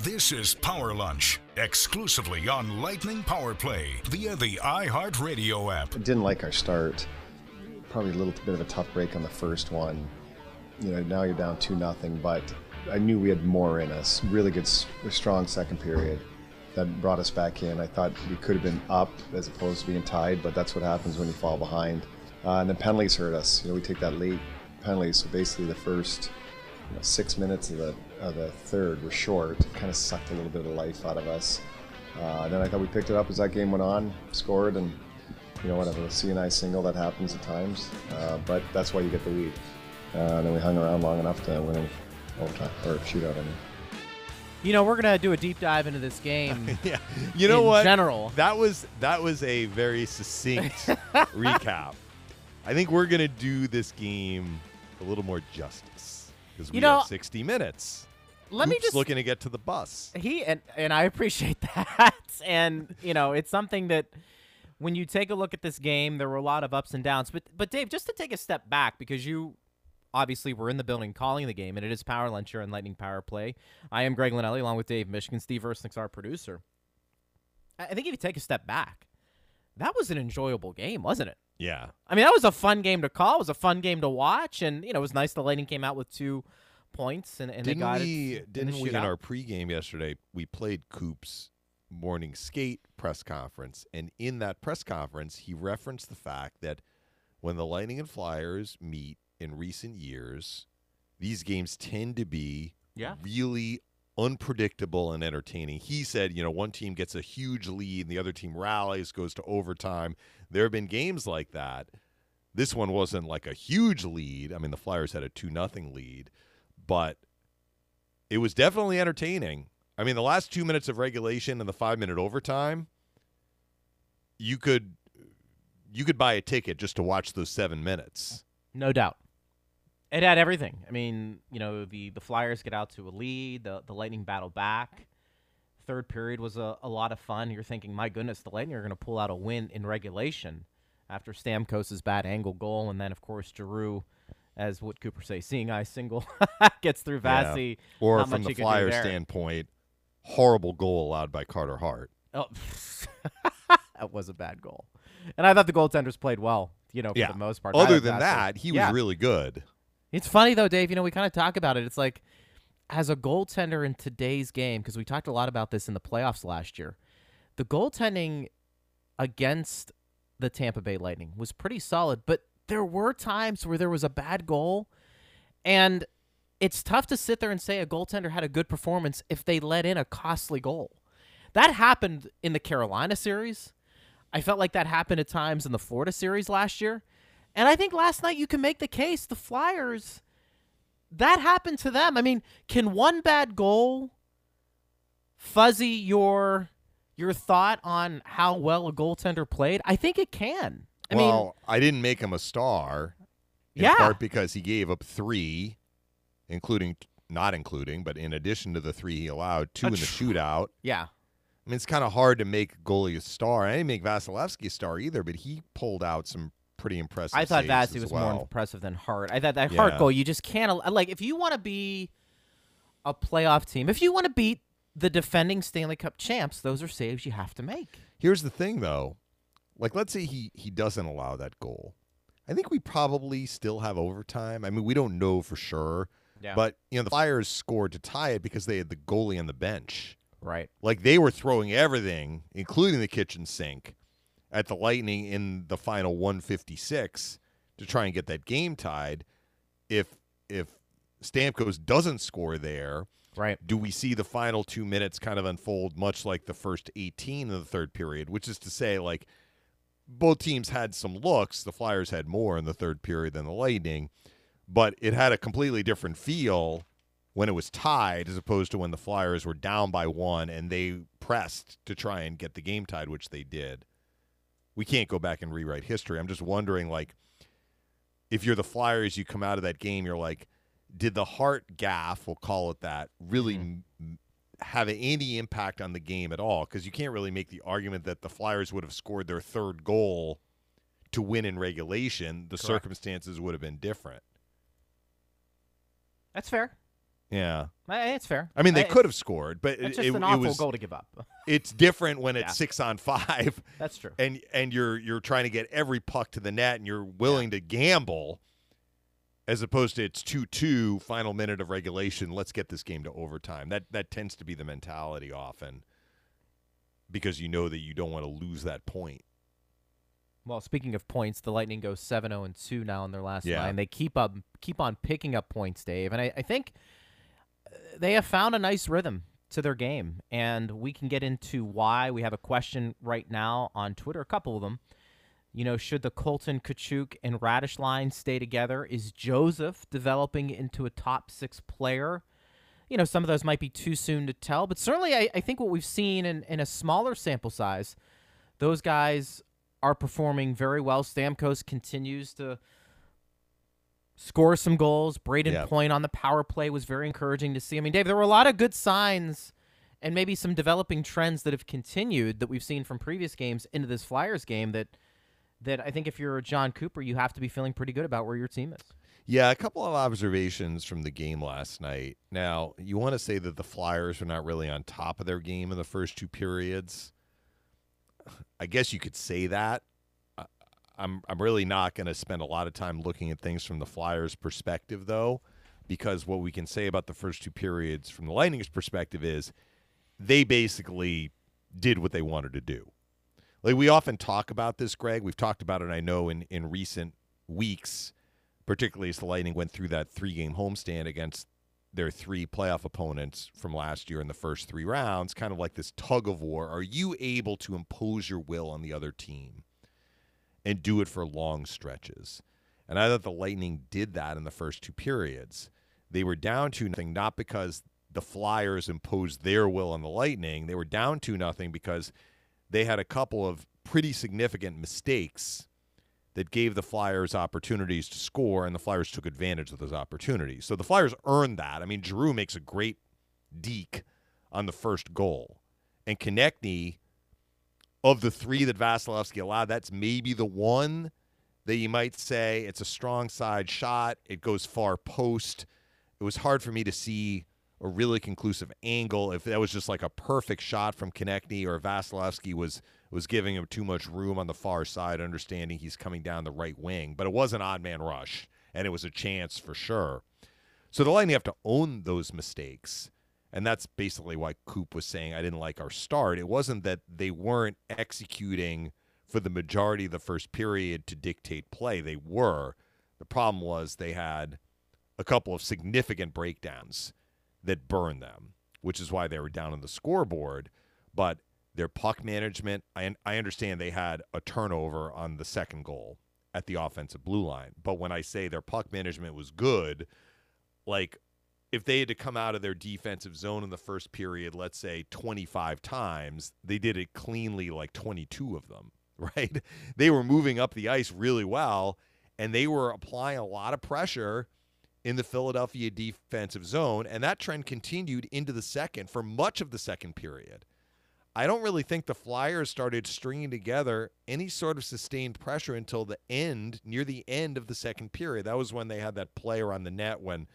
This is Power Lunch, exclusively on Lightning Power Play via the iHeartRadio app. I didn't like our start. Probably a little bit of a tough break on the first one. You know, now you're down 2 nothing, but I knew we had more in us. Really good, strong second period that brought us back in. I thought we could have been up as opposed to being tied, but that's what happens when you fall behind. Uh, and then penalties hurt us. You know, we take that late penalty, so basically the first you know, six minutes of the of the third were short. Kind of sucked a little bit of life out of us. Uh, then I thought we picked it up as that game went on, scored, and you know whatever the seeing eye single that happens at times, uh, but that's why you get the lead. Uh, and then we hung around long enough to win overtime or shootout. I mean. You know, we're gonna do a deep dive into this game. yeah, you know in what? General, that was that was a very succinct recap. I think we're gonna do this game a little more justice because we You know, have 60 minutes. let me just looking to get to the bus. he and and I appreciate that. and you know, it's something that when you take a look at this game, there were a lot of ups and downs. But but Dave, just to take a step back because you obviously were in the building calling the game, and it is Power Lunch here on Lightning Power Play. I am Greg Linelli along with Dave Mishkin, Steve Versnick's our producer. I think if you take a step back, that was an enjoyable game, wasn't it? Yeah, I mean, that was a fun game to call. It was a fun game to watch, and you know, it was nice. The Lightning came out with two points, and, and they didn't got we? it. in didn't the we in our pregame yesterday? We played Coop's morning skate press conference, and in that press conference, he referenced the fact that when the Lightning and Flyers meet in recent years, these games tend to be Yeah. really unpredictable and entertaining. He said, you know, one team gets a huge lead and the other team rallies, goes to overtime. There have been games like that. This one wasn't like a huge lead. I mean, the Flyers had a 2 nothing lead, but it was definitely entertaining. I mean, the last 2 minutes of regulation and the 5-minute overtime, you could you could buy a ticket just to watch those 7 minutes. No doubt. It had everything. I mean, you know, the the Flyers get out to a lead, the the Lightning battle back. Third period was a, a lot of fun. You're thinking, my goodness, the Lightning are going to pull out a win in regulation after Stamkos's bad angle goal, and then of course Giroux, as what Cooper say, seeing eye single gets through Yeah. Or Not from the Flyers standpoint, horrible goal allowed by Carter Hart. Oh, that was a bad goal. And I thought the goaltenders played well, you know, for Yeah. the most part. Other than that, he Yeah. was really good. It's funny though, Dave. You know, we kind of talk about it. It's like as a goaltender in today's game, because we talked a lot about this in the playoffs last year. The goaltending against the Tampa Bay Lightning was pretty solid, but there were times where there was a bad goal, and it's tough to sit there and say a goaltender had a good performance if they let in a costly goal. That happened in the Carolina series. I felt like that happened at times in the Florida series last year. And I think last night you can make the case the Flyers that happened to them. I mean, can one bad goal fuzzy your your thought on how well a goaltender played? I think it can. I mean, well, I didn't make him a star. In Yeah. part because he gave up three, including not including, but in addition to the three he allowed, two A in the tr- shootout. yeah. I mean, it's kind of hard to make goalie a star. I didn't make Vasilevskiy a star either, but he pulled out some pretty impressive. I thought as was well. more impressive than Hart. I thought that Hart goal, you just can't like if you want to be a playoff team, if you want to beat the defending Stanley Cup champs, those are saves you have to make. Here's the thing, though. Like, let's say he he doesn't allow that goal. I think we probably still have overtime. I mean, we don't know for sure, Yeah. but you know, the Flyers scored to tie it because they had the goalie on the bench. right. Like they were throwing everything, including the kitchen sink, at the Lightning in the final 156 to try and get that game tied. If if Stamkos doesn't score there, Right. do we see the final two minutes kind of unfold much like the first 18 of the third period, which is to say, like, both teams had some looks. The Flyers had more in the third period than the Lightning, but it had a completely different feel when it was tied as opposed to when the Flyers were down by one and they pressed to try and get the game tied, which they did. We can't go back and rewrite history. I'm just wondering, like, if you're the Flyers, you come out of that game, you're like, did the Hart gaff, we'll call it that, really m- m- have any impact on the game at all? Because you can't really make the argument that the Flyers would have scored their third goal to win in regulation. The Correct. circumstances would have been different. That's fair. Yeah. It's fair. I mean, they I- could have scored, but It's it, just it, an awful was. goal to give up. It's different when it's Yeah. six on five, That's true. and and you're you're trying to get every puck to the net, and you're willing to gamble, as opposed to it's two two final minute of regulation. Let's get this game to overtime. That that tends to be the mentality often, because you know that you don't want to lose that point. Well, speaking of points, the Lightning go 7-0 and 2 now in their last Yeah. nine. They keep up keep on picking up points, Dave. And I, I think they have found a nice rhythm to their game. And we can get into why. We have a question right now on Twitter, a couple of them. You know, should the Colton, Katchouk, and Raddysh line stay together? Is Joseph developing into a top six player? You know, some of those might be too soon to tell, but certainly I, I think what we've seen in, in a smaller sample size, those guys are performing very well. Stamkos continues to score some goals. Brayden Yep. Point on the power play was very encouraging to see. I mean, Dave, there were a lot of good signs and maybe some developing trends that have continued that we've seen from previous games into this Flyers game that that I think if you're Jon Cooper, you have to be feeling pretty good about where your team is. Yeah, a couple of observations from the game last night. Now, you want to say that the Flyers were not really on top of their game in the first two periods. I guess you could say that. I'm I'm really not going to spend a lot of time looking at things from the Flyers' perspective, though, because what we can say about the first two periods from the Lightning's perspective is they basically did what they wanted to do. Like we often talk about this, Greg. We've talked about it, I know, in in recent weeks particularly as the Lightning went through that three game homestand against their three playoff opponents from last year in the first three rounds, kind of like this tug of war. Are you able to impose your will on the other team and do it for long stretches? And I thought the Lightning did that in the first two periods. They were down to nothing, not because the Flyers imposed their will on the Lightning. They were down to nothing because they had a couple of pretty significant mistakes that gave the Flyers opportunities to score, and the Flyers took advantage of those opportunities. So the Flyers earned that. I mean, Giroux makes a great deke on the first goal, and Konecny, of the three that Vasilevskiy allowed, that's maybe the one that you might say it's a strong side shot. It goes far post. It was hard for me to see a really conclusive angle if that was just like a perfect shot from Konecny or Vasilevskiy was was giving him too much room on the far side, understanding he's coming down the right wing. But it was an odd man rush, and it was a chance for sure. So the Lightning have to own those mistakes. And that's basically why Coop was saying I didn't like our start. It wasn't that they weren't executing for the majority of the first period to dictate play. They were. The problem was they had a couple of significant breakdowns that burned them, which is why they were down on the scoreboard. But their puck management, I, I understand they had a turnover on the second goal at the offensive blue line. But when I say their puck management was good, like if they had to come out of their defensive zone in the first period, let's say 25 times, they did it cleanly like 22 of them, right? They were moving up the ice really well, and they were applying a lot of pressure in the Philadelphia defensive zone, and that trend continued into the second for much of the second period. I don't really think the Flyers started stringing together any sort of sustained pressure until the end, near the end of the second period. That was when they had that play around the net when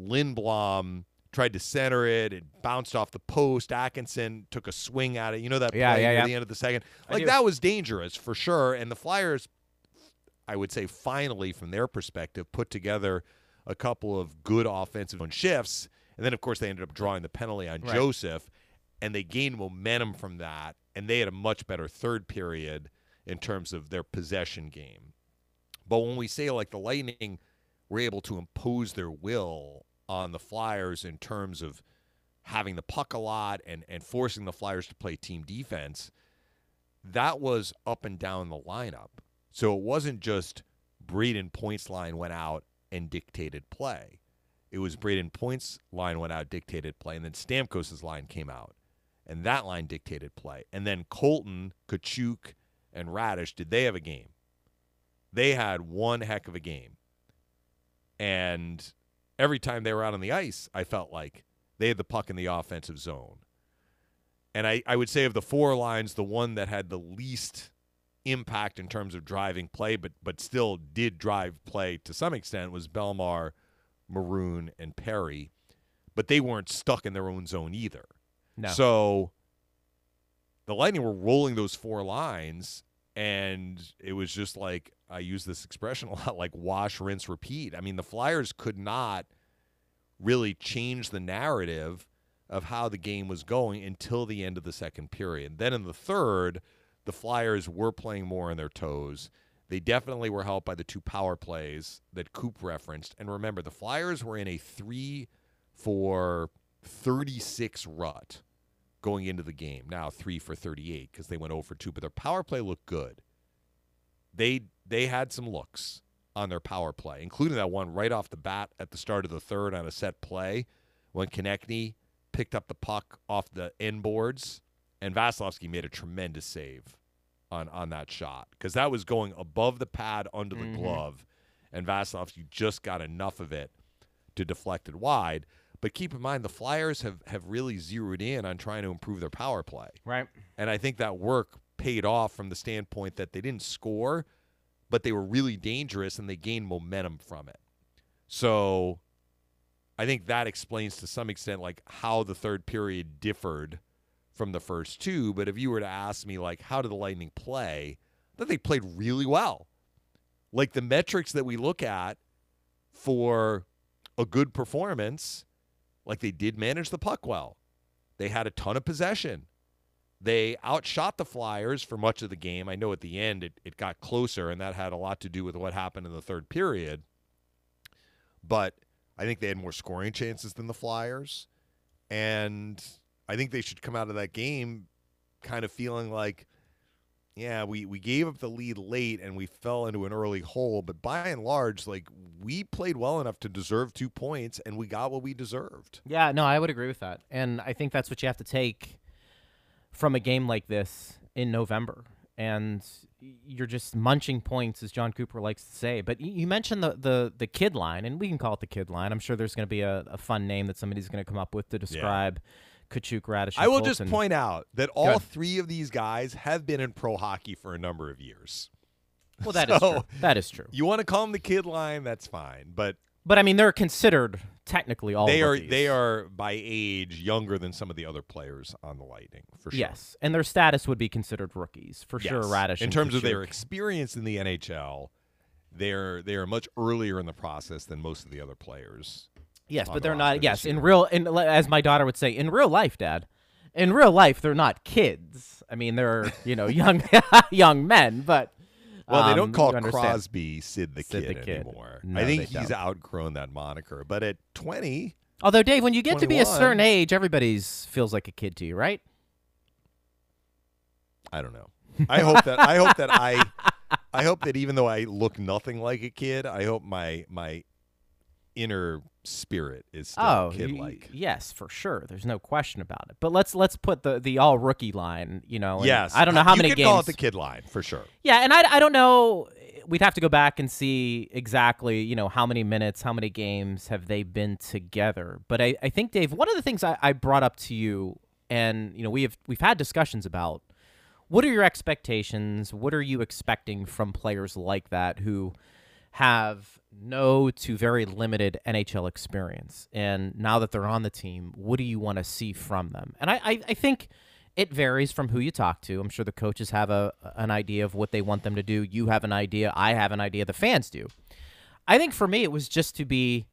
Lindblom tried to center it. It bounced off the post. Atkinson took a swing at it. You know that Yeah, play yeah, yeah. the end of the second? Like that was dangerous for sure. And the Flyers, I would say, finally, from their perspective, put together a couple of good offensive shifts. And then, of course, they ended up drawing the penalty on Right. Joseph, and they gained momentum from that. And they had a much better third period in terms of their possession game. But when we say like the Lightning were able to impose their will on the Flyers in terms of having the puck a lot and, and forcing the Flyers to play team defense, that was up and down the lineup. So it wasn't just Brayden Points line went out and dictated play. It was Brayden Points line went out, dictated play, and then Stamkos' line came out. And that line dictated play. And then Colton, Katchouk, and Raddysh, did they have a game? They had one heck of a game. And every time they were out on the ice, I felt like they had the puck in the offensive zone. And I, I would say of the four lines, the one that had the least impact in terms of driving play, but but still did drive play to some extent was Bellemare, Maroon, and Perry. but they weren't stuck in their own zone either. No. So the Lightning were rolling those four lines, and it was just like I use this expression a lot, like wash, rinse, repeat. I mean, the Flyers could not really change the narrative of how the game was going until the end of the second period. Then in the third, the Flyers were playing more on their toes. They definitely were helped by the two power plays that Coop referenced. And remember, the Flyers were in a three for 36 rut going into the game. Now three for 38 because they went oh over 2, but their power play looked good. They they had some looks on their power play, including that one right off the bat at the start of the third on a set play when Konecny picked up the puck off the end boards, and Vasilevskiy made a tremendous save on on that shot because that was going above the pad under the Mhm. glove, and Vasilevskiy just got enough of it to deflect it wide. But keep in mind, the Flyers have, have really zeroed in on trying to improve their power play. right. And I think that work paid off from the standpoint that they didn't score, but they were really dangerous and they gained momentum from it. So I think that explains to some extent like how the third period differed from the first two. But if you were to ask me like how did the Lightning play, thought they played really well. Like the metrics that we look at for a good performance, like they did manage the puck well. They had a ton of possession. They outshot the Flyers for much of the game. I know at the end it, it got closer, and that had a lot to do with what happened in the third period. But I think they had more scoring chances than the Flyers. And I think they should come out of that game kind of feeling like, yeah, we, we gave up the lead late and we fell into an early hole. But by and large, like we played well enough to deserve two points and we got what we deserved. Yeah, no, I would agree with that. And I think that's what you have to take from a game like this in November. And you're just munching points, as Jon Cooper likes to say. But you mentioned the, the, the kid line, and we can call it the kid line. I'm sure there's going to be a, a fun name that somebody's going to come up with to describe Katchouk, Raddysh, I will just point out that all three of these guys have been in pro hockey for a number of years. Well, that is So- true. That is true. You want to call them the kid line, that's fine. But But I mean, they're considered technically all they are they are by age younger than some of the other players on the Lightning for sure. Yes, and their status would be considered rookies for sure. Raddysh in terms of their experience in the NHL, they're they are much earlier in the process than most of the other players. Yes, but the they're not. Yes, in real, in as my daughter would say, in real life, Dad. In real life, they're not kids. I mean, they're you know young young men, but Well, they um, don't call. Crosby Sid the Sid Kid the Kid. anymore. No, I think he's don't. outgrown that moniker. But at 20, Although Dave, when you get to be a certain age, everybody's feels like a kid to you, right? I don't know. I hope that I hope that I I hope that even though I look nothing like a kid, I hope my my inner spirit is still oh, kid like. yes, for sure. There's no question about it. But let's let's put the the all rookie line. You know, Yes. I don't know how you many games. call it the kid line for sure. Yeah, and I, I don't know. We'd have to go back and see exactly, you know, how many minutes, how many games have they been together. But I, I think, Dave, one of the things I, I brought up to you, and you know, we have we've had discussions about what are your expectations? What are you expecting from players like that who have no to very limited NHL experience? And now that they're on the team, what do you want to see from them? And I, I, I think it varies from who you talk to. I'm sure the coaches have a an idea of what they want them to do. You have an idea. I have an idea. The fans do. I think for me, it was just to be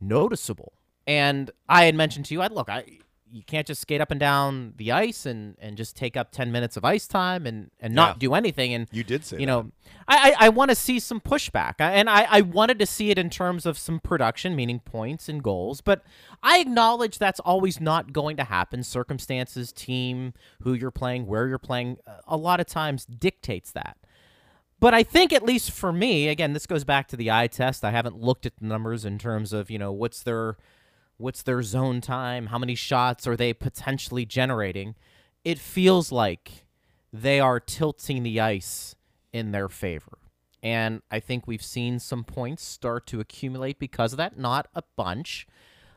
noticeable. And I had mentioned to you, I look, I you can't just skate up and down the ice and and just take up 10 minutes of ice time and and not Yeah. do anything and You did say you that. know i i, I want to see some pushback and I, I wanted to see it in terms of some production meaning points and goals but i acknowledge that's always not going to happen circumstances team who you're playing where you're playing a lot of times dictates that but I think at least for me, again, this goes back to the eye test. I haven't looked at the numbers in terms of, you know, what's their what's their zone time, how many shots are they potentially generating? It feels like they are tilting the ice in their favor. And I think we've seen some points start to accumulate because of that, not a bunch,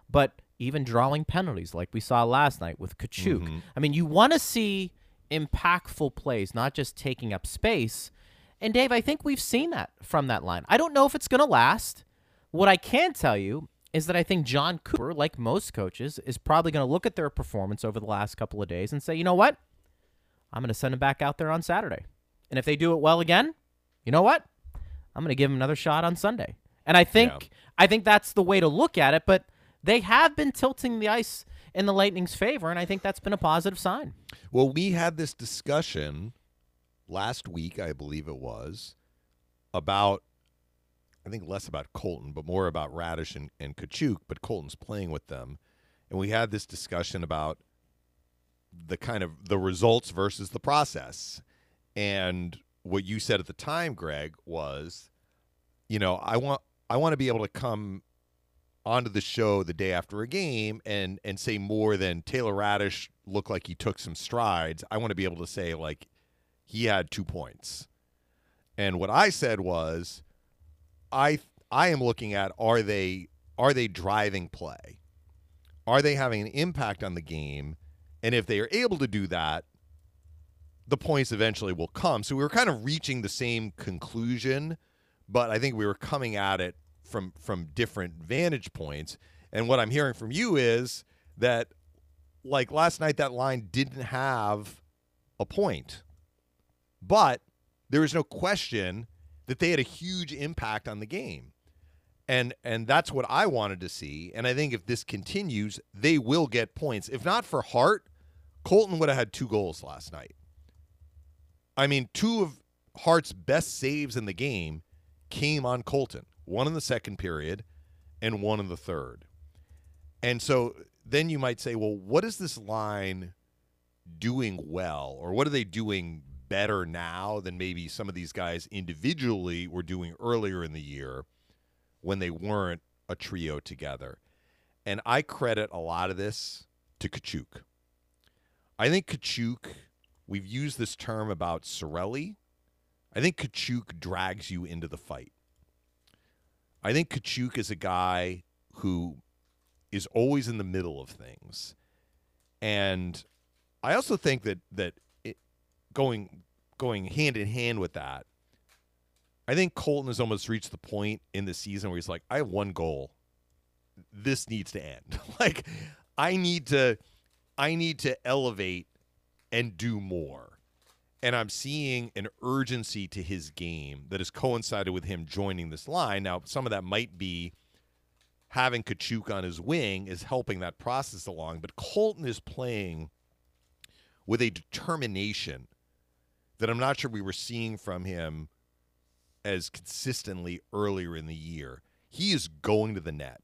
but even drawing penalties like we saw last night with Katchouk. Mm-hmm. I mean, you want to see impactful plays, not just taking up space. And Dave, I think we've seen that from that line. I don't know if it's going to last. What I can tell you is that I think Jon Cooper, like most coaches, is probably going to look at their performance over the last couple of days and say, you know what? I'm going to send him back out there on Saturday. And if they do it well again, you know what? I'm going to give him another shot on Sunday. And I think Yeah. I think that's the way to look at it, but they have been tilting the ice in the Lightning's favor, and I think that's been a positive sign. Well, we had this discussion last week, I believe it was, about I think less about Colton, but more about Raddysh and, and Katchouk, but Colton's playing with them. And we had this discussion about the kind of the results versus the process. And what you said at the time, Greg, was, you know, I want I want to be able to come onto the show the day after a game and and say more than Taylor Raddysh looked like he took some strides. I want to be able to say like he had two points. And what I said was I I am looking at are they are they driving play? Are they having an impact on the game? And if they are able to do that, the points eventually will come. So we were kind of reaching the same conclusion, but I think we were coming at it from from different vantage points. And what I'm hearing from you is that like last night that line didn't have a point. But there is no question that they had a huge impact on the game. And and that's what I wanted to see. And I think if this continues, they will get points. If not for Hart, Colton would have had two goals last night. I mean, two of Hart's best saves in the game came on Colton. One in the second period and one in the third. And so then you might say, well, what is this line doing well? Or what are they doing better now than maybe some of these guys individually were doing earlier in the year when they weren't a trio together? And I credit a lot of this to Katchouk. I think Katchouk, we've used this term about Cirelli. I think Katchouk drags you into the fight. I think Katchouk is a guy who is always in the middle of things. And I also think that that going going hand in hand with that, I think Colton has almost reached the point in the season where he's like, I have one goal. This needs to end. like I need to I need to elevate and do more. And I'm seeing an urgency to his game that has coincided with him joining this line. Now, some of that might be having Katchouk on his wing is helping that process along, but Colton is playing with a determination that I'm not sure we were seeing from him as consistently earlier in the year. He is going to the net.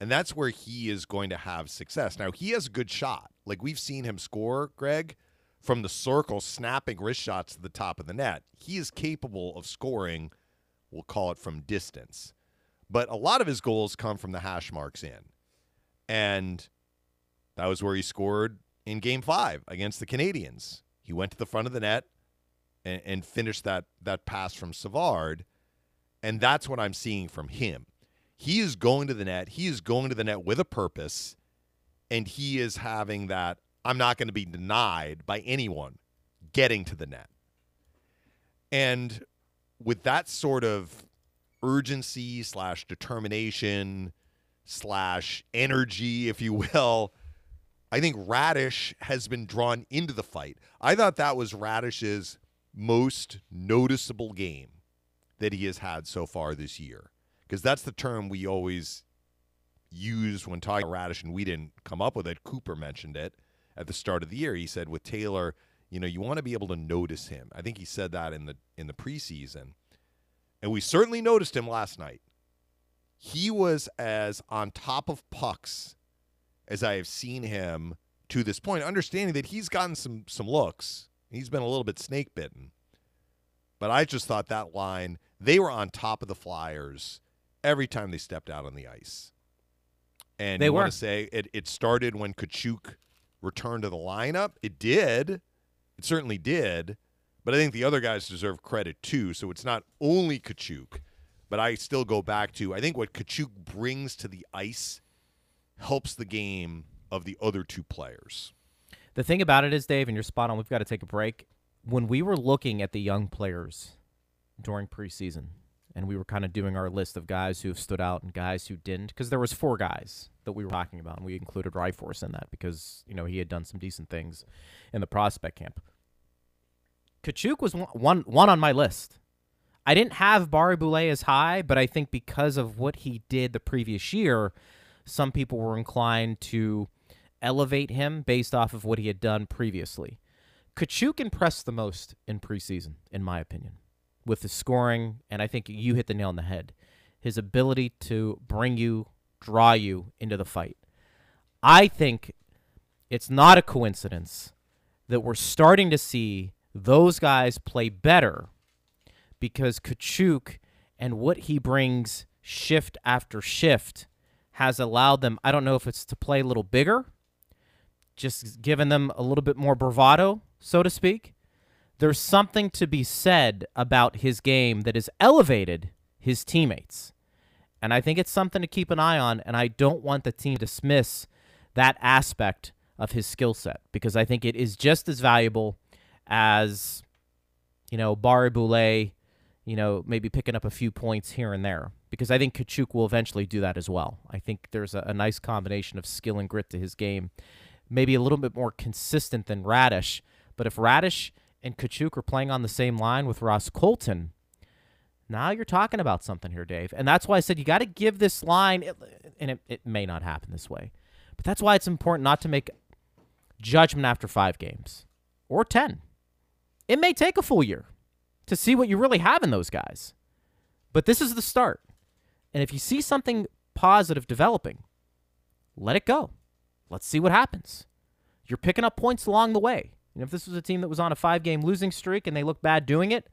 And that's where he is going to have success. Now, he has a good shot. Like we've seen him score, Greg, from the circle, snapping wrist shots to the top of the net. He is capable of scoring, we'll call it from distance. But a lot of his goals come from the hash marks in. And that was where he scored in game five against the Canadiens. He went to the front of the net and, and finished that that pass from Savard. And that's what I'm seeing from him. He is going to the net. He is going to the net with a purpose. And he is having that I'm not going to be denied by anyone getting to the net. And with that sort of urgency slash determination slash energy, if you will, I think Raddysh has been drawn into the fight. I thought that was Raddysh's most noticeable game that he has had so far this year. Because that's the term we always use when talking about Raddysh, and we didn't come up with it. Cooper mentioned it at the start of the year. He said with Taylor, you know, you want to be able to notice him. I think he said that in the in the preseason. And we certainly noticed him last night. He was as on top of pucks as I have seen him to this point, understanding that he's gotten some some looks. He's been a little bit snake bitten. But I just thought that line, they were on top of the Flyers every time they stepped out on the ice. And They were. want to say it, it started when Katchouk returned to the lineup. It did. It certainly did. But I think the other guys deserve credit too. So it's not only Katchouk, but I still go back to I think what Katchouk brings to the ice helps the game of the other two players. The thing about it is, Dave, and you're spot on. We've got to take a break. When we were looking at the young players during preseason, and we were kind of doing our list of guys who have stood out and guys who didn't, because there was four guys that we were talking about, and we included Ryforce in that because you know he had done some decent things in the prospect camp. Katchouk was one, one, one on my list. I didn't have Barré-Boulet as high, but I think because of what he did the previous year, some people were inclined to elevate him based off of what he had done previously. Katchouk impressed the most in preseason, in my opinion, with his scoring, and I think you hit the nail on the head. His ability to bring you, draw you into the fight. I think it's not a coincidence that we're starting to see those guys play better because Katchouk and what he brings shift after shift has allowed them, I don't know if it's to play a little bigger, just giving them a little bit more bravado, so to speak. There's something to be said about his game that has elevated his teammates. And I think it's something to keep an eye on, and I don't want the team to dismiss that aspect of his skill set because I think it is just as valuable as, you know, Barré-Boulet you know, maybe picking up a few points here and there because I think Katchouk will eventually do that as well. I think there's a, a, nice combination of skill and grit to his game, maybe a little bit more consistent than Raddysh. But if Raddysh and Katchouk are playing on the same line with Ross Colton, now you're talking about something here, Dave. And that's why I said you got to give this line, and it, it may not happen this way, but that's why it's important not to make judgment after five games or 10. It may take a full year to see what you really have in those guys. But this is the start. And if you see something positive developing, let it go. Let's see what happens. You're picking up points along the way. And if this was a team that was on a five game losing streak and they look bad doing it,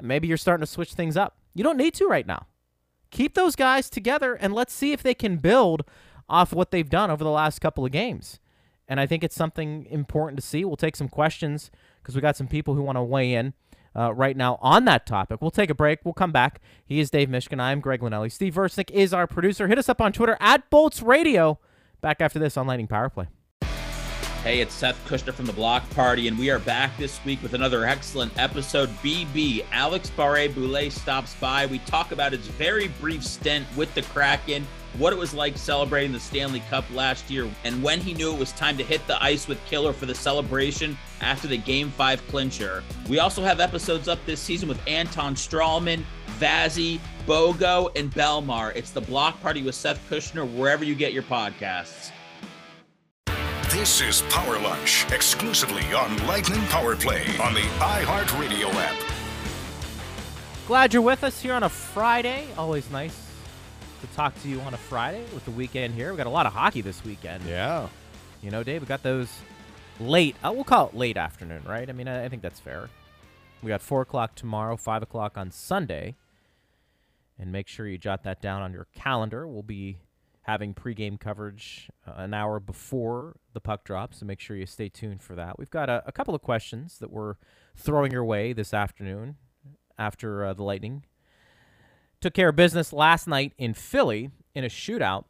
maybe you're starting to switch things up. You don't need to right now. Keep those guys together and let's see if they can build off what they've done over the last couple of games. And I think it's something important to see. We'll take some questions because we got some people who want to weigh in uh, right now on that topic. We'll take a break. We'll come back. He is Dave Mishkin. I'm Greg Linelli. Steve Versnick is our producer. Hit us up on Twitter at Bolts Radio. Back after this on Lightning Power Play. Hey, it's Seth Kushner from the Block Party, and we are back this week with another excellent episode. BB, Alex Barré-Boulet stops by. We talk about his very brief stint with the Kraken what it was like celebrating the Stanley Cup last year, and when he knew it was time to hit the ice with Killer for the celebration after the Game 5 clincher. We also have episodes up this season with Anton Stralman, Vazzy, Bogo, and Bellemare. It's the Block Party with Seth Kushner, wherever you get your podcasts. This is Power Lunch, exclusively on Lightning Power Play on the iHeartRadio app. Glad you're with us here on a Friday. Always nice to talk to you on a Friday with the weekend here. We got a lot of hockey this weekend. Yeah. You know, Dave, we got those late. Uh, we'll call it late afternoon, right? I mean, I, I think that's fair. We got four o'clock tomorrow, five o'clock on Sunday, and make sure you jot that down on your calendar. We'll be having pregame coverage uh, an hour before the puck drops, so make sure you stay tuned for that. We've got a, a couple of questions that we're throwing your way this afternoon after uh, the Lightning took care of business last night in Philly in a shootout.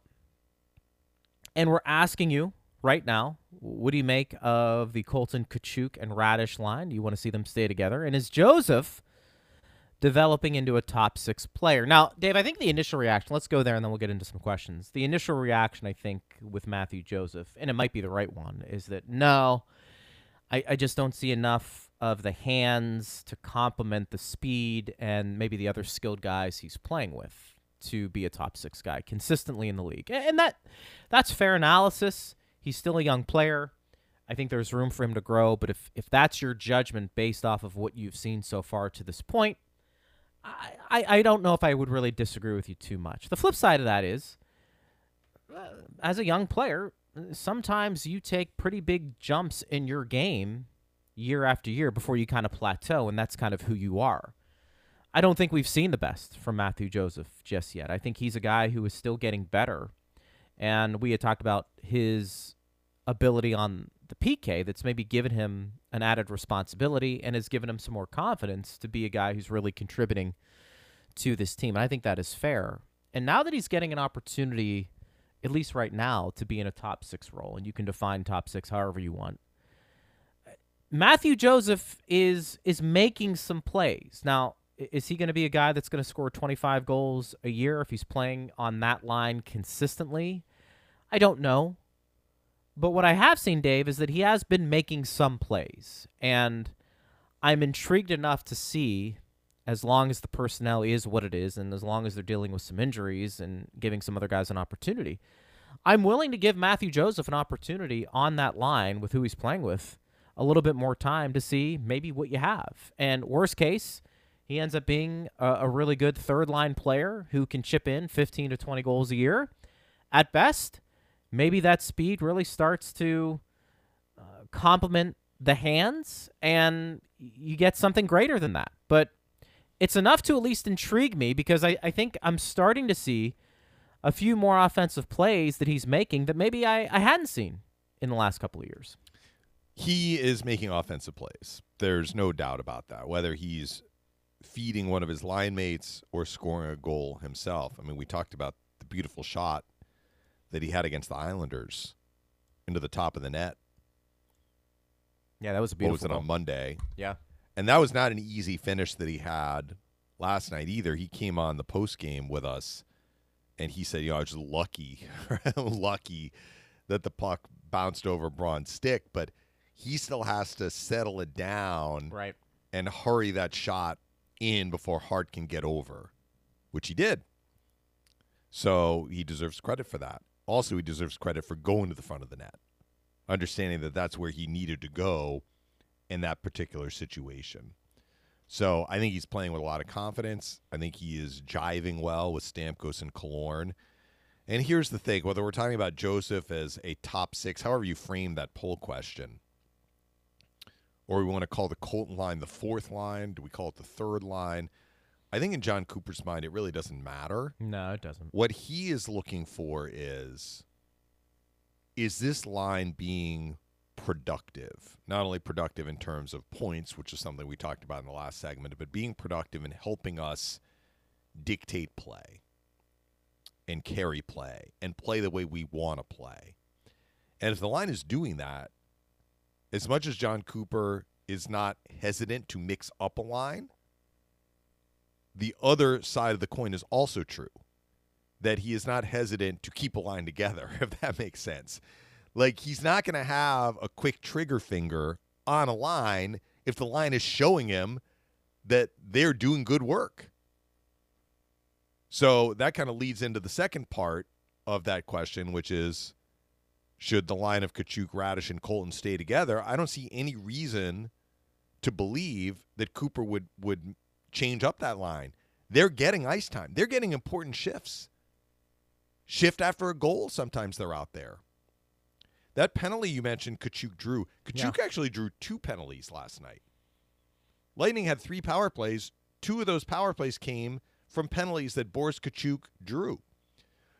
And we're asking you right now, what do you make of the Colton Katchouk and Raddysh line? Do you want to see them stay together? And is Joseph developing into a top six player? Now, Dave, I think the initial reaction, let's go there and then we'll get into some questions. The initial reaction, I think, with Matthew Joseph, and it might be the right one, is that no, I, I just don't see enough of the hands to complement the speed and maybe the other skilled guys he's playing with to be a top six guy consistently in the league. And that that's fair analysis. He's still a young player. I think there's room for him to grow, but if, if that's your judgment based off of what you've seen so far to this point, I, I, don't know if I would really disagree with you too much. The flip side of that is, uh, as a young player, sometimes you take pretty big jumps in your game year after year before you kind of plateau, and that's kind of who you are. I don't think we've seen the best from Matthew Joseph just yet. I think he's a guy who is still getting better. And we had talked about his ability on the PK that's maybe given him an added responsibility and has given him some more confidence to be a guy who's really contributing to this team. And I think that is fair. And now that he's getting an opportunity, at least right now, to be in a top six role, and you can define top six however you want, Matthew Joseph is is making some plays. Now, Is he going to be a guy that's going to score 25 goals a year if he's playing on that line consistently? I don't know. But what I have seen, Dave, is that he has been making some plays. And I'm intrigued enough to see, as long as the personnel is what it is, and as long as they're dealing with some injuries and giving some other guys an opportunity, I'm willing to give Matthew Joseph an opportunity on that line with who he's playing with a little bit more time to see maybe what you have. And worst case, he ends up being a, a really good third line player who can chip in 15 to 20 goals a year. At best, maybe that speed really starts to uh, complement the hands and you get something greater than that. But it's enough to at least intrigue me because I, I think I'm starting to see a few more offensive plays that he's making that maybe I, I hadn't seen in the last couple of years. He is making offensive plays. There's no doubt about that. Whether he's feeding one of his line mates or scoring a goal himself. I mean, we talked about the beautiful shot that he had against the Islanders into the top of the net. Yeah, that was a beautiful. What was it on Monday? Yeah. And that was not an easy finish that he had last night either. He came on the post game with us and he said, you know, I was just lucky, lucky that the puck bounced over Braun's stick, but he still has to settle it down Right. and hurry that shot in before Hart can get over, which he did. So he deserves credit for that. Also, he deserves credit for going to the front of the net, understanding that that's where he needed to go in that particular situation. So I think he's playing with a lot of confidence. I think he is jiving well with Stamkos and Killorn. And here's the thing whether we're talking about Joseph as a top six, however you frame that poll question, or we want to call the Colton line the fourth line, do we call it the third line? I think in Jon Cooper's mind, it really doesn't matter. No, it doesn't. What he is looking for is is this line being productive? Not only productive in terms of points, which is something we talked about in the last segment, but being productive in helping us dictate play and carry play and play the way we want to play. And if the line is doing that, as much as Jon Cooper is not hesitant to mix up a line, the other side of the coin is also true that he is not hesitant to keep a line together, if that makes sense. Like, he's not going to have a quick trigger finger on a line if the line is showing him that they're doing good work. So that kind of leads into the second part of that question, which is should the line of Katchouk, Raddysh, and Colton stay together? I don't see any reason to believe that Cooper would would change up that line. They're getting ice time. They're getting important shifts. Shift after a goal, sometimes they're out there. That penalty you mentioned, Katchouk drew. Katchouk actually drew two penalties last night. Lightning had three power plays. Two of those power plays came from penalties that Boris Katchouk drew.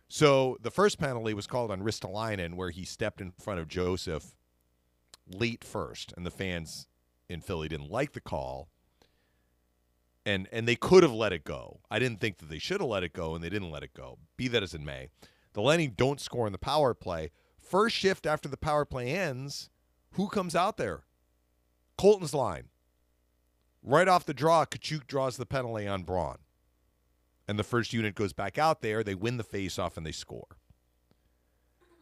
So the first penalty was called on Ristolainen, where he stepped in front of Joseph late first, and the fans in Philly didn't like the call. And and they could have let it go. I didn't think that they should have let it go, and they didn't let it go. Be that as it may, the Lightning don't score in the power play. First shift after the power play ends, who comes out there? Colton's line. Right off the draw, Katchouk draws the penalty on Braun. And the first unit goes back out there. They win the faceoff and they score.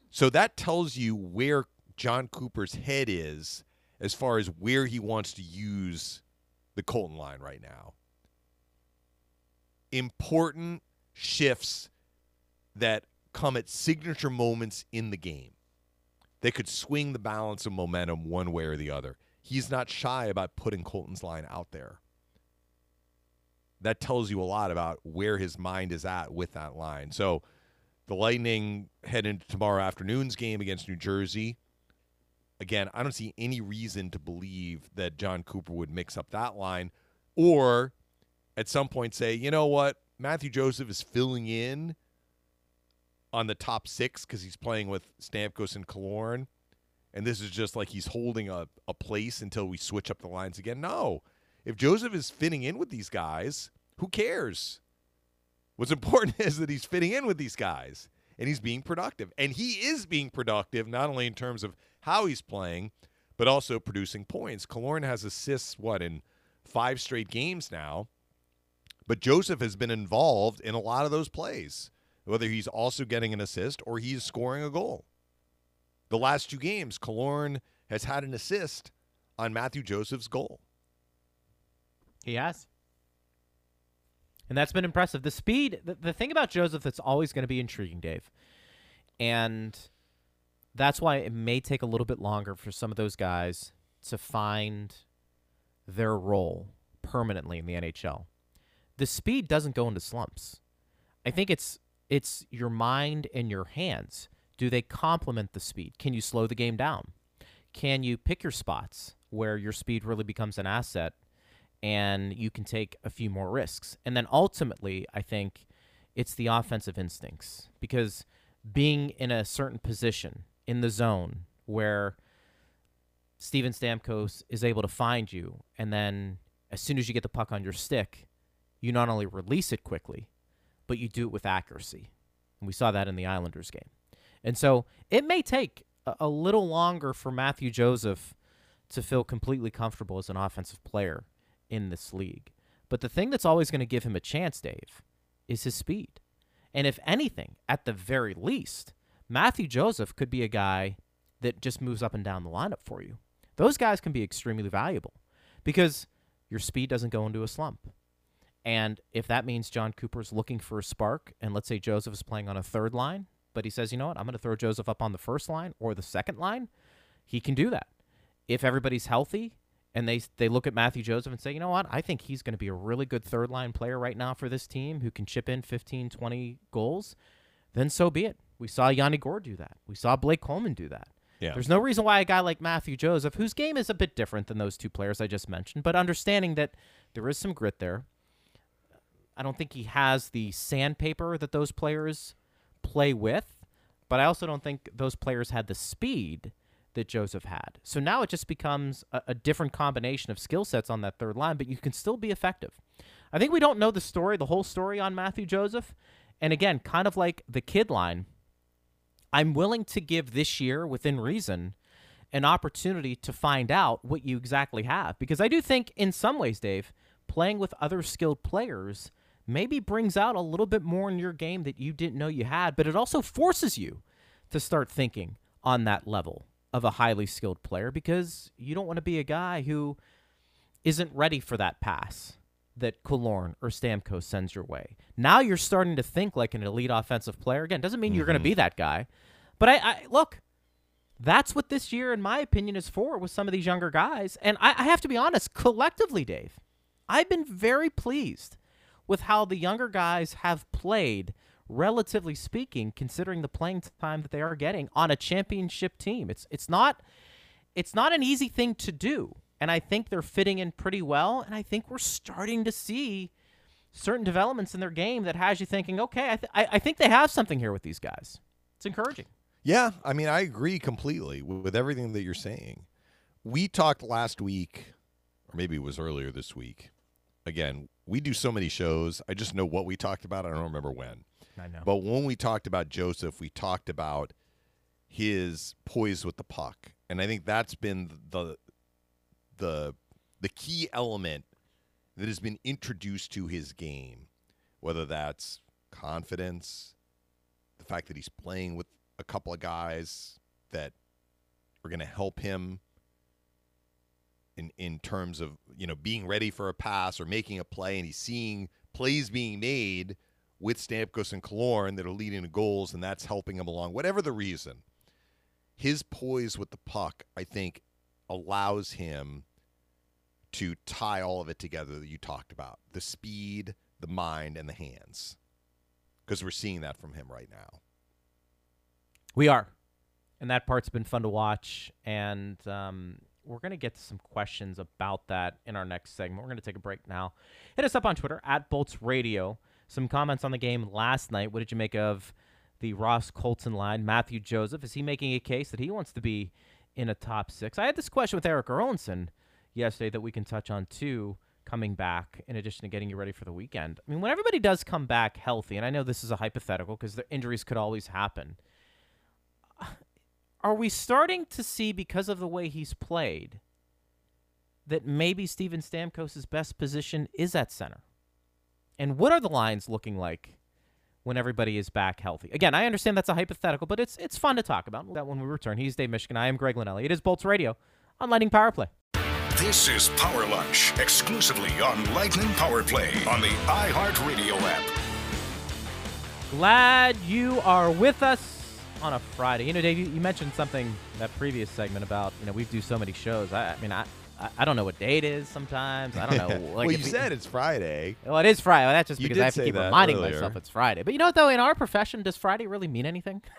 So that tells you where Jon Cooper's head is as far as where he wants to use the Colton line right now. Important shifts that come at signature moments in the game. They could swing the balance of momentum one way or the other. He's not shy about putting Colton's line out there. That tells you a lot about where his mind is at with that line. So the Lightning head into tomorrow afternoon's game against New Jersey. Again, I don't see any reason to believe that Jon Cooper would mix up that line or at some point say, you know what, Matthew Joseph is filling in on the top six because he's playing with Stamkos and Killorn. And this is just like he's holding a, a place until we switch up the lines again. No. If Joseph is fitting in with these guys, who cares? What's important is that he's fitting in with these guys and he's being productive. And he is being productive, not only in terms of how he's playing, but also producing points. Killorn has assists, what, in five straight games now. But Joseph has been involved in a lot of those plays, whether he's also getting an assist or he's scoring a goal. The last two games, Killorn has had an assist on Matthew Joseph's goal. He has. And that's been impressive. The speed, the, the thing about Joseph that's always going to be intriguing, Dave, and that's why it may take a little bit longer for some of those guys to find their role permanently in the NHL. The speed doesn't go into slumps. I think it's it's your mind and your hands. Do they complement the speed? Can you slow the game down? Can you pick your spots where your speed really becomes an asset and you can take a few more risks? And then ultimately, I think it's the offensive instincts because being in a certain position in the zone where Steven Stamkos is able to find you, and then as soon as you get the puck on your stick, you not only release it quickly, but you do it with accuracy. And we saw that in the Islanders game. And so it may take a, a little longer for Matthew Joseph to feel completely comfortable as an offensive player in this league. But the thing that's always going to give him a chance, Dave, is his speed. And if anything, at the very least, Matthew Joseph could be a guy that just moves up and down the lineup for you. Those guys can be extremely valuable because your speed doesn't go into a slump. And if that means Jon Cooper's looking for a spark, and let's say Joseph is playing on a third line, but he says, you know what, I'm going to throw Joseph up on the first line or the second line, he can do that. If everybody's healthy and they they look at Matthew Joseph and say, you know what, I think he's going to be a really good third line player right now for this team who can chip in 15, 20 goals, then so be it. We saw Yanni Gourde do that. We saw Blake Coleman do that. Yeah. There's no reason why a guy like Matthew Joseph, whose game is a bit different than those two players I just mentioned, but understanding that there is some grit there. I don't think he has the sandpaper that those players play with, but I also don't think those players had the speed that Joseph had. So now it just becomes a, a different combination of skill sets on that third line, but you can still be effective. I think we don't know the story, the whole story on Matthew Joseph. And again, kind of like the kid line, I'm willing to give this year, within reason, an opportunity to find out what you exactly have. Because I do think, in some ways, Dave, playing with other skilled players maybe brings out a little bit more in your game that you didn't know you had, but it also forces you to start thinking on that level of a highly skilled player because you don't want to be a guy who isn't ready for that pass that Killorn or Stamkos sends your way. Now you're starting to think like an elite offensive player. Again, doesn't mean you're going to be mm-hmm. that guy, but I, I look. That's what this year, in my opinion, is for with some of these younger guys. And I, I have to be honest, collectively, Dave, I've been very pleased with how the younger guys have played, relatively speaking, considering the playing time that they are getting on a championship team. It's it's not it's not an easy thing to do. And I think they're fitting in pretty well. And I think we're starting to see certain developments in their game that has you thinking, okay, I, th- I, I think they have something here with these guys. It's encouraging. Yeah, I mean, I agree completely with, with everything that you're saying. We talked last week, or maybe it was earlier this week. Again, we do so many shows. I just know what we talked about. I don't remember when. I know. But when we talked about Joseph, we talked about his poise with the puck, and I think that's been the the the key element that has been introduced to his game, whether that's confidence, the fact that he's playing with a couple of guys that are going to help him in in terms of you know being ready for a pass or making a play, and he's seeing plays being made with Stamkos and Killorn that are leading to goals, and that's helping him along. Whatever the reason, his poise with the puck, I think, allows him to tie all of it together that you talked about the speed, the mind, and the hands. Because we're seeing that from him right now. We are. And that part's been fun to watch. And um, we're going to get to some questions about that in our next segment. We're going to take a break now. Hit us up on Twitter at Bolts Radio. Some comments on the game last night. What did you make of the Ross Colton line? Matthew Joseph, is he making a case that he wants to be in a top six? I had this question with Eric Erlendsson yesterday that we can touch on too coming back in addition to getting you ready for the weekend. I mean, when everybody does come back healthy, and I know this is a hypothetical because the injuries could always happen. Are we starting to see because of the way he's played that maybe Steven Stamkos' best position is at center? And what are the lines looking like when everybody is back healthy? Again, I understand that's a hypothetical, but it's it's fun to talk about that when we return. He's Dave Mishkin. I am Greg Linelli. It is Bolts Radio on Lightning Power Play. This is Power Lunch, exclusively on Lightning Power Play on the iHeartRadio app. Glad you are with us on a Friday. You know, Dave, you, you mentioned something that previous segment about you know we do so many shows. I, I mean, I, I I don't know what day it is sometimes. I don't know. Like well, you we- said it's Friday. Well, it is Friday. Well, that's just You because I have to keep reminding earlier. myself it's Friday. But you know what, though? In our profession, does Friday really mean anything?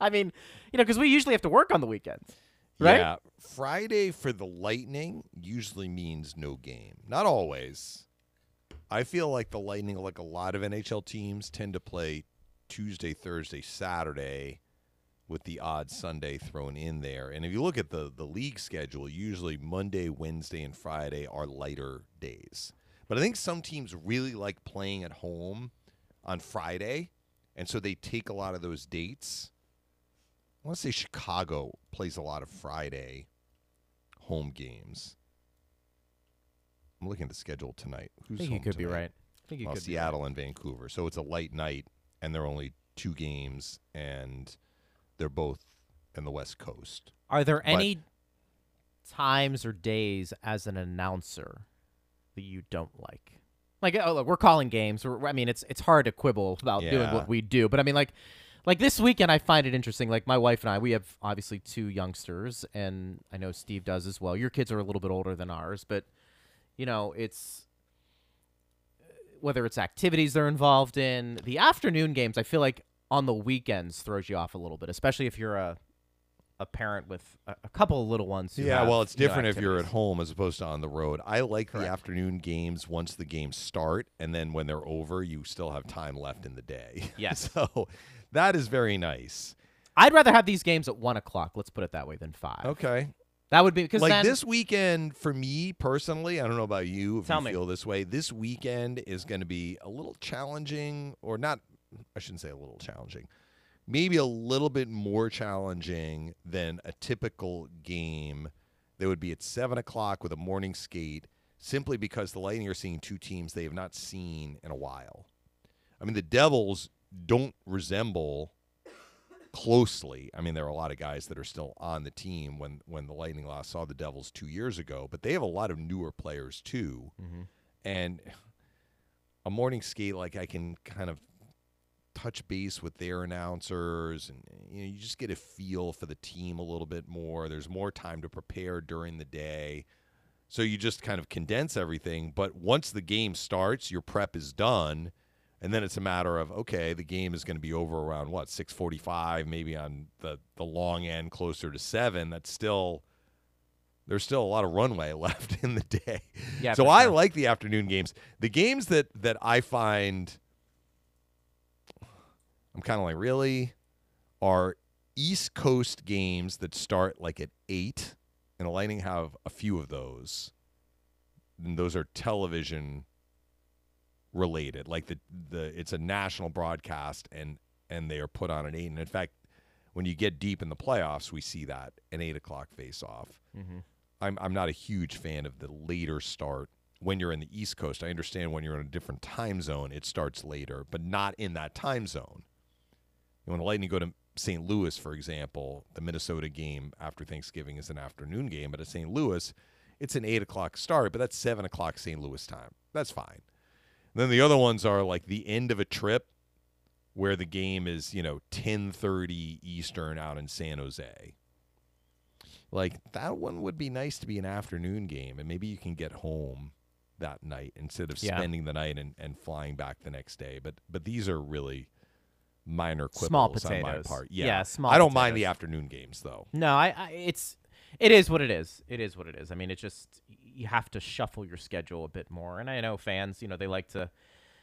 I mean, you know, because we usually have to work on the weekends, right? Yeah, Friday for the Lightning usually means no game. Not always. I feel like the Lightning, like a lot of NHL teams, tend to play Tuesday, Thursday, Saturday, with the odd Sunday thrown in there. And if you look at the the league schedule, usually Monday, Wednesday, and Friday are lighter days. But I think some teams really like playing at home on Friday, and so they take a lot of those dates. I want to say Chicago plays a lot of Friday home games. I'm looking at the schedule tonight. I Who's think you could be right. I think you Well, could be Seattle and Vancouver. So it's a light night, and they're only two games, and they're both in the West Coast. Are there But- any times or days as an announcer that you don't like? Like, oh, look, we're calling games. We're, I mean, it's it's hard to quibble about doing what we do, but I mean, like, like this weekend, I find it interesting. Like my wife and I, we have obviously two youngsters, and I know Steve does as well. Your kids are a little bit older than ours, but you know, it's whether it's activities they're involved in. The afternoon games, I feel like on the weekends throws you off a little bit, especially if you're a a parent with a, a couple of little ones. Who Yeah, have, well, it's you know, different if you're at home as opposed to on the road. I like Correct. the afternoon games once the games start, and then when they're over, you still have time left in the day. Yes. so that is very nice. I'd rather have these games at one o'clock. Let's put it that way than five. Okay. That would be because like then, this weekend for me personally, I don't know about you if Tell you me. feel this way. This weekend is going to be a little challenging, or not. I shouldn't say a little challenging. Maybe a little bit more challenging than a typical game that would be at seven o'clock with a morning skate, simply because the Lightning are seeing two teams they have not seen in a while. I mean, the Devils don't resemble closely. I mean, there are a lot of guys that are still on the team when when the Lightning lost saw the Devils two years ago, but they have a lot of newer players too. Mm-hmm. And a morning skate, like I can kind of touch base with their announcers, and you know, you just get a feel for the team a little bit more. There's more time to prepare during the day. So you just kind of condense everything, but once the game starts, your prep is done and then it's a matter of okay the game is going to be over around what 6:45 maybe on the the long end closer to 7 that's still there's still a lot of runway left in the day. Yeah, so i sure. like the afternoon games. The games that that i find i'm kind of like really? Are east coast games that start like at 8 and the lightning have a few of those. And those are television related. Like the the it's a national broadcast and and they are put on at eight. And in fact, when you get deep in the playoffs, we see that an eight o'clock face off. Mhm. I'm I'm not a huge fan of the later start when you're in the East Coast. I understand when you're in a different time zone, it starts later, but not in that time zone. And when the Lightning go to St. Louis, for example, the Minnesota game after Thanksgiving is an afternoon game, but at St. Louis, it's an eight o'clock start, but that's seven o'clock St. Louis time. That's fine. Then the other ones are like the end of a trip where the game is, you know, 10:30 Eastern out in San Jose. Like that one would be nice to be an afternoon game and maybe you can get home that night instead of Yeah. spending the night and, and flying back the next day. But but these are really minor quibbles Small on my part. Yeah, Yeah, small I don't mind the afternoon games though. No, I, I it's it is what it is. It is what it is. I mean, it just you have to shuffle your schedule a bit more. And I know fans, you know, they like to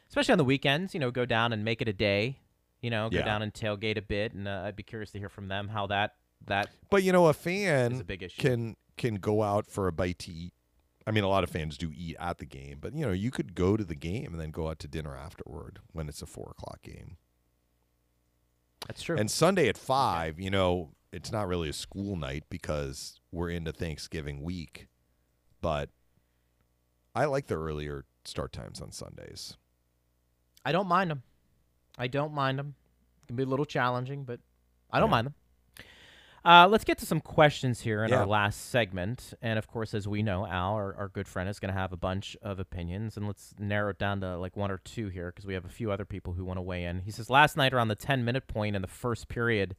especially on the weekends, you know, go down and make it a day, you know, go Yeah. down and tailgate a bit and uh, I'd be curious to hear from them how that that But you know, a is fan a big issue. can can go out for a bite to eat. I mean, a lot of fans do eat at the game, but you know, you could go to the game and then go out to dinner afterward when it's a four o'clock game. That's true. And Sunday at five, you know, it's not really a school night because we're into Thanksgiving week, but I like the earlier start times on Sundays. I don't mind them. I don't mind them. It can be a little challenging, but I don't Yeah. mind them. Uh, let's get to some questions here in Yeah. our last segment. And of course, as we know, Al, our, our good friend, is going to have a bunch of opinions. And let's narrow it down to like one or two here because we have a few other people who want to weigh in. He says, Last night around the 10 minute point in the first period,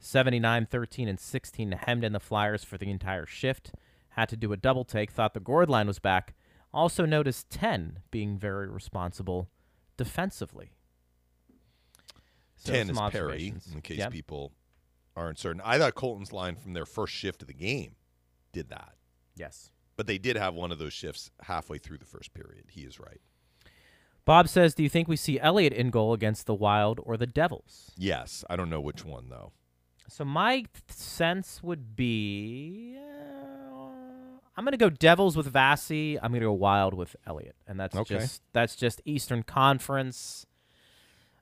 79, 13, and 16 hemmed in the Flyers for the entire shift. Had to do a double take, thought the Gourde line was back. Also noticed 10 being very responsible defensively. So 10 is Perry, in case Yep. people aren't certain. I thought Colton's line from their first shift of the game did that. Yes. But they did have one of those shifts halfway through the first period. He is right. Bob says, "Do you think we see Elliott in goal against the Wild or the Devils?" Yes. I don't know which one, though. So my sense would be, uh, I'm going to go Devils with Vassy. I'm going to go Wild with Elliott, and that's Okay. just that's just Eastern Conference.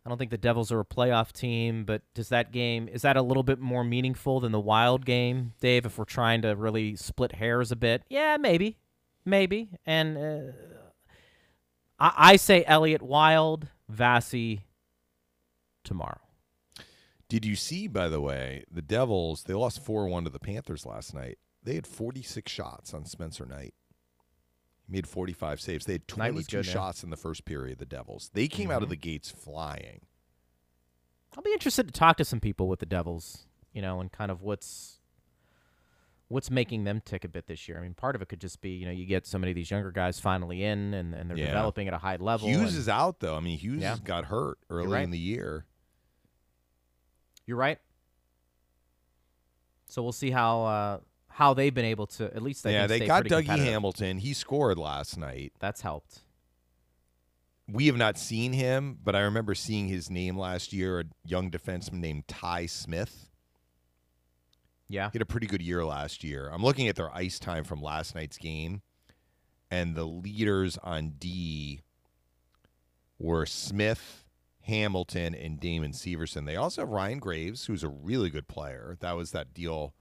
I don't think the Devils are a playoff team, but does that game is that a little bit more meaningful than the Wild game, Dave? If we're trying to really split hairs a bit, yeah, maybe, maybe. And uh, I, I say Elliott Wild, Vassy tomorrow. Did you see, by the way, the Devils, they lost 4 1 to the Panthers last night. They had 46 shots on Spencer Knight. He made 45 saves. They had 22 good, shots in the first period, the Devils. They came out of Mhm. the gates flying. I'll be interested to talk to some people with the Devils, you know, and kind of what's what's making them tick a bit this year. I mean, part of it could just be, you know, you get so many of these younger guys finally in and, and they're Yeah. developing at a high level. Hughes and- is out, though. I mean, Hughes Yeah. got hurt early right. in the year. You're right. So we'll see how uh, how they've been able to at least I yeah, they got Dougie. Hamilton. He scored last night. That's helped. We have not seen him, but I remember seeing his name last year, a young defenseman named Ty Smith. Yeah. He had a pretty good year last year. I'm looking at their ice time from last night's game, and the leaders on D were Smith, Hamilton, and Damon Severson. They also have Ryan Graves, who's a really good player. That was that deal.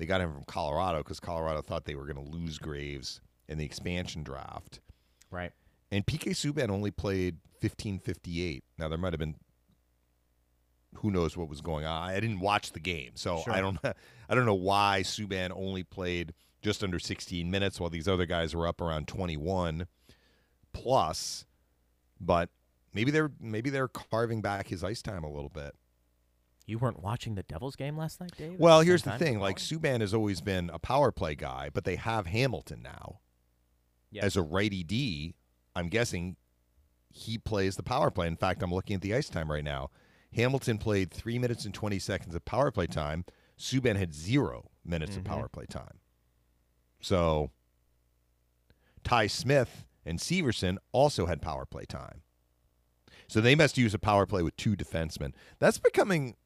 They got him from Colorado because Colorado thought they were going to lose Graves in the expansion draft. Right. And PK Subban only played 1558. Now there might have been who knows what was going on. I didn't watch the game, so Sure. I don't I don't know why Subban only played just under 16 minutes while these other guys were up around 21 plus. But maybe they're maybe they're carving back his ice time a little bit. You weren't watching the Devils game last night, Dave? Well, here's the thing: like? Subban has always been a power play guy, but they have Hamilton now Yeah. as a righty D. I'm guessing he plays the power play. In fact, I'm looking at the ice time right now. Hamilton played three minutes and 20 seconds of power play time. Subban had zero minutes Mhm. of power play time. So Ty Smith and Severson also had power play time. So they must use a power play with two defensemen. That's becoming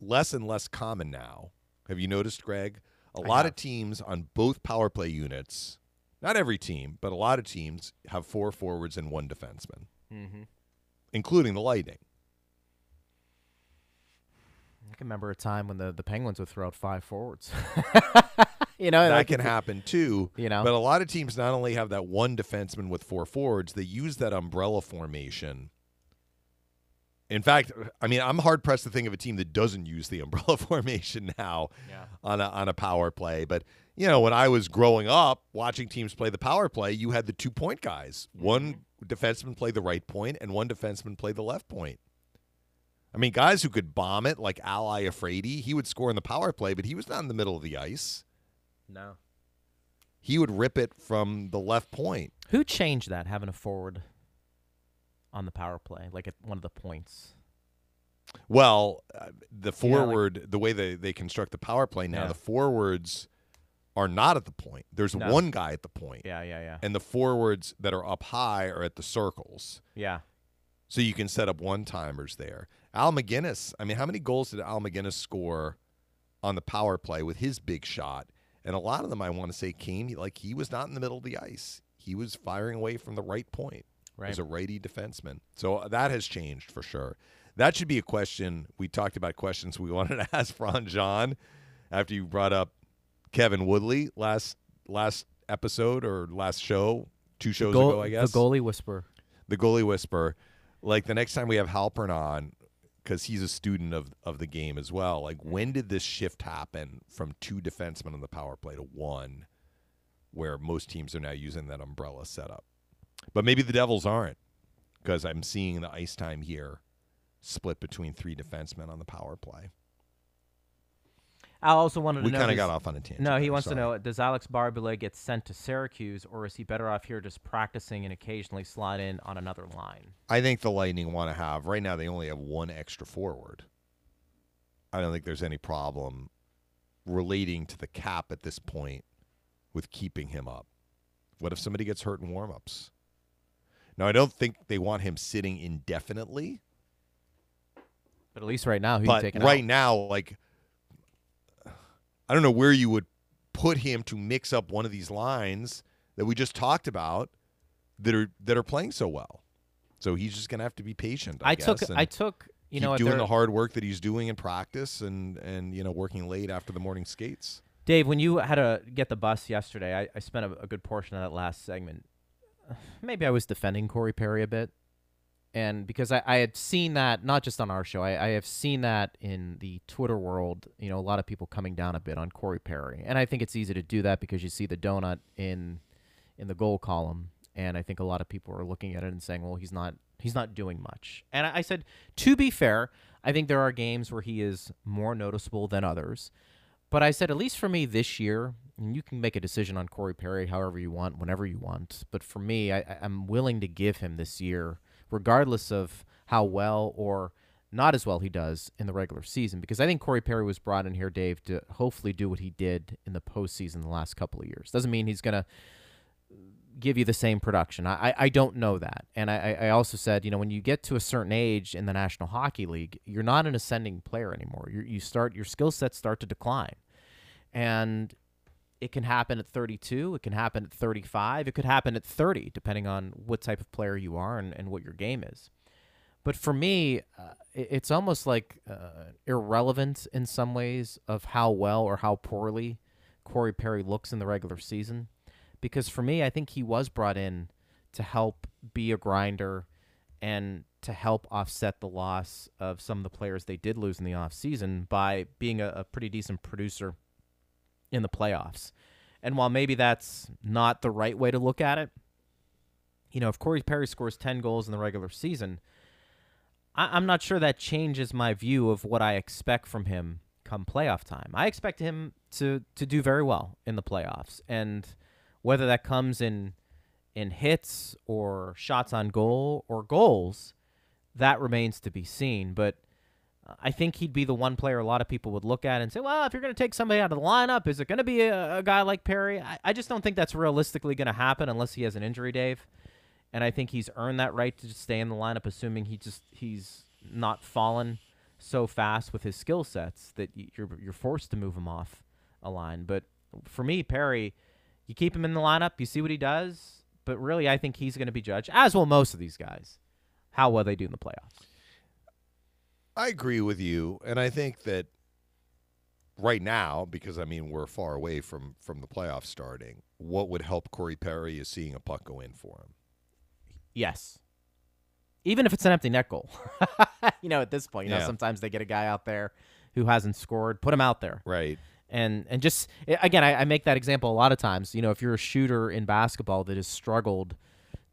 less and less common now. Have you noticed, Greg? A I lot have. of teams on both power play units, not every team, but a lot of teams have four forwards and one defenseman, Mhm. including the Lightning. I can remember a time when the, the Penguins would throw out five forwards. you know, that like can happen too. You know, But a lot of teams not only have that one defenseman with four forwards, they use that umbrella formation. In fact, I mean, I'm hard pressed to think of a team that doesn't use the umbrella formation now Yeah. on a on a power play. But you know, when I was growing up watching teams play the power play, you had the two point guys. One mm-hmm. defenseman played the right point, and one defenseman played the left point. I mean, guys who could bomb it, like Al Iafrate, he would score in the power play, but he was not in the middle of the ice. no. He would rip it from the left point. Who changed that, having a forward on the power play, like at one of the points? Well, uh, the Yeah, like- forward, the way they, they construct the power play now, Yeah. the forwards are not at the point. There's No. one guy at the point, Yeah, yeah, yeah. and the forwards that are up high are at the circles. Yeah. So you can set up one timers there. Al MacInnis, I mean, how many goals did Al MacInnis score on the power play with his big shot? And a lot of them, I want to say, came like he was not in the middle of the ice. He was firing away from the right point Right. as a righty defenseman. So uh, that has changed for sure. That should be a question. We talked about questions we wanted to ask Ron John after you brought up Kevin Woodley last last episode or last show. two shows Goal- ago, I guess. The goalie whisper. the goalie whisper. Like the next time we have Halpern on, because he's a student of of the game as well. Like when did this shift happen from two defensemen on the power play to one, where most teams are now using that umbrella setup? But maybe the Devils aren't, because I'm seeing the ice time here split between three defensemen on the power play. I also wanted to We know. kind of got off on a tangent. No, he there, wants sorry. to know: Does Alex Barré-Boulet get sent to Syracuse, or is he better off here just practicing and occasionally slot in on another line? I think the Lightning want to have right now. They only have one extra forward. I don't think there's any problem relating to the cap at this point with keeping him up. What if somebody gets hurt in warmups? Now, I don't think they want him sitting indefinitely, But at least right now, he's but right out. now, like, I don't know where you would put him to mix up one of these lines that we just talked about that are that are playing so well. So he's just gonna have to be patient. I, I took, I took, you know, doing the hard work that he's doing in practice and and you know working late after the morning skates. Dave, when you had to get the bus yesterday, I, I spent a, a good portion of that last segment. Maybe I was defending Corey Perry a bit. And because I, I had seen that, not just on our show, I, I have seen that in the Twitter world, you know, a lot of people coming down a bit on Corey Perry. And I think it's easy to do that because you see the donut in in the goal column. And I think a lot of people are looking at it and saying, well, he's not he's not doing much. And I, I said, to be fair, I think there are games where he is more noticeable than others. But I said, at least for me this year, and you can make a decision on Corey Perry however you want, whenever you want. But for me, I, I'm willing to give him this year, regardless of how well or not as well he does in the regular season. Because I think Corey Perry was brought in here, Dave, to hopefully do what he did in the postseason the last couple of years. Doesn't mean he's going to give you the same production. I, I, don't know that. And I, I also said, you know, when you get to a certain age in the National Hockey League, you're not an ascending player anymore. you you start your skill sets start to decline, and it can happen at 32. It can happen at 35. It could happen at 30, depending on what type of player you are and, and what your game is. But for me, uh, it- it's almost like uh, irrelevant in some ways of how well or how poorly Corey Perry looks in the regular season. Because for me, I think he was brought in to help be a grinder and to help offset the loss of some of the players they did lose in the offseason by being a, a pretty decent producer in the playoffs. And while maybe that's not the right way to look at it, you know, if Corey Perry scores 10 goals in the regular season, I- I'm not sure that changes my view of what I expect from him come playoff time. I expect him to to do very well in the playoffs, and whether that comes in in hits or shots on goal or goals, that remains to be seen. But uh, I think he'd be the one player a lot of people would look at and say, well, if you're going to take somebody out of the lineup, is it going to be a, a guy like Perry? I, I just don't think that's realistically going to happen unless he has an injury, Dave. And I think he's earned that right to just stay in the lineup, assuming he just he's not fallen so fast with his skill sets that you're you're forced to move him off a line. But for me, Perry, you keep him in the lineup, you see what he does. But really, I think he's going to be judged, as will most of these guys, how well they do in the playoffs. I agree with you, and I think that right now, because I mean we're far away from from the playoffs starting, what would help Corey Perry is seeing a puck go in for him. Yes. Even if it's an empty net goal. you know, at this point, you know, sometimes they get a guy out there who hasn't scored, put him out there. Right. And and just again, I, I make that example a lot of times. You know, if you're a shooter in basketball that has struggled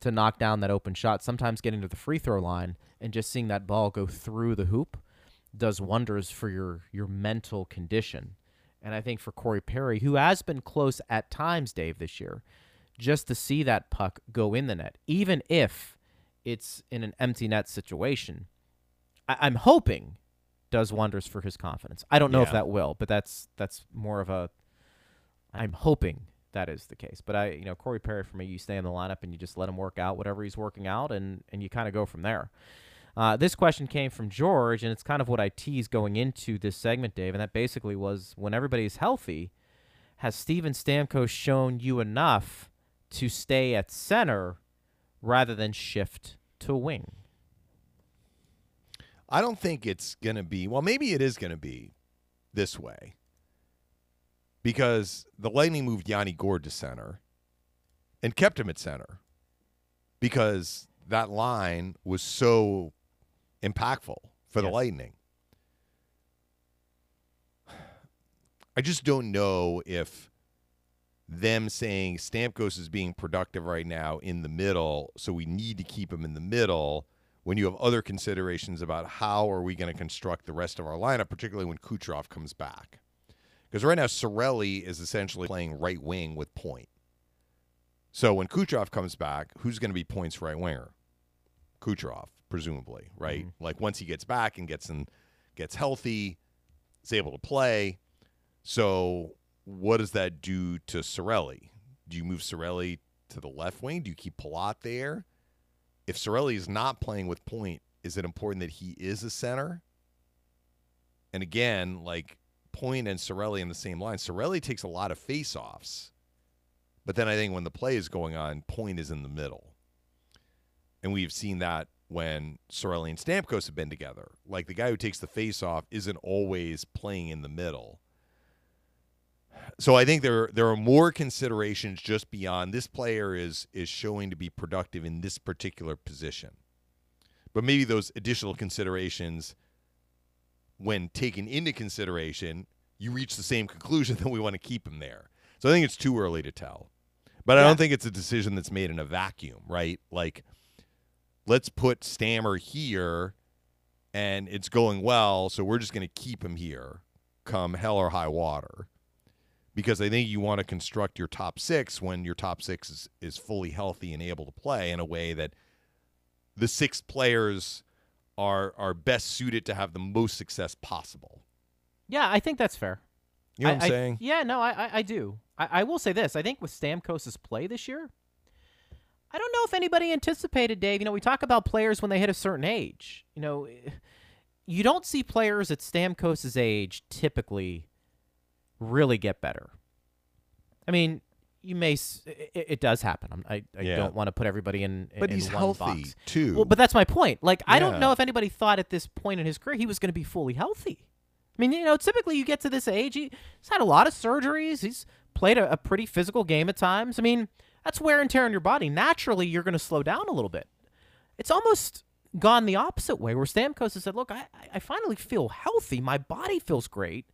to knock down that open shot, sometimes getting to the free throw line and just seeing that ball go through the hoop does wonders for your your mental condition. And I think for Corey Perry, who has been close at times, Dave, this year, just to see that puck go in the net, even if it's in an empty net situation, I- I'm hoping does wonders for his confidence. I don't know if that will, but that's that's more of a. I'm hoping that is the case, but I, you know, Corey Perry for me, you stay in the lineup and you just let him work out whatever he's working out, and and you kind of go from there. Uh, this question came from George, and it's kind of what I teased going into this segment, Dave, and that basically was when everybody's healthy, has Steven Stamkos shown you enough to stay at center rather than shift to wing? I don't think it's going to be, well, maybe it is going to be this way because the Lightning moved Yanni Gourde to center and kept him at center. because that line was so impactful for the Yes. Lightning. I just don't know if them saying Stamkos is being productive right now in the middle, so we need to keep him in the middle when you have other considerations about how are we going to construct the rest of our lineup, particularly when Kucherov comes back. Because right now, Cirelli is essentially playing right wing with Point. So when Kucherov comes back, who's going to be Point's right winger? Kucherov, presumably, right? Mm-hmm. Like once he gets back and gets in, gets healthy, is able to play. So what does that do to Cirelli? Do you move Cirelli to the left wing? Do you keep Palat there? If Cirelli is not playing with Point, is it important that he is a center? And again, like Point and Cirelli in the same line. Cirelli takes a lot of face-offs. But then I think when the play is going on, Point is in the middle. And we've seen that when Cirelli and Stamkos have been together. Like the guy who takes the face-off isn't always playing in the middle. So I think there there are more considerations just beyond this player is is showing to be productive in this particular position. But maybe those additional considerations when taken into consideration, you reach the same conclusion that we want to keep him there. So I think it's too early to tell. But I don't think it's a decision that's made in a vacuum, right? Like let's put Stammer here and it's going well, so we're just going to keep him here come hell or high water. Because I think you want to construct your top six when your top six is, is fully healthy and able to play in a way that the six players are are best suited to have the most success possible. Yeah, I think that's fair. You know I- what I'm I- saying? Yeah, no, I, I, I do. I, I will say this. I think with Stamkos' play this year, I don't know if anybody anticipated, Dave. You know, we talk about players when they hit a certain age. You know, eh, you don't see players at Stamkos' age typically really get better. I mean, you may. It, it does happen. I'm, I, I Yeah. don't want to put everybody in. But in he's one healthy box. too. Well, but that's my point. Like, I don't know if anybody thought at this point in his career he was going to be fully healthy. I mean, you know, typically you get to this age, he's had a lot of surgeries. He's played a, a pretty physical game at times. I mean, that's wear and tear on your body. Naturally, you're going to slow down a little bit. It's almost gone the opposite way, where Stamkos has said, "Look, I- I finally feel healthy. My body feels great.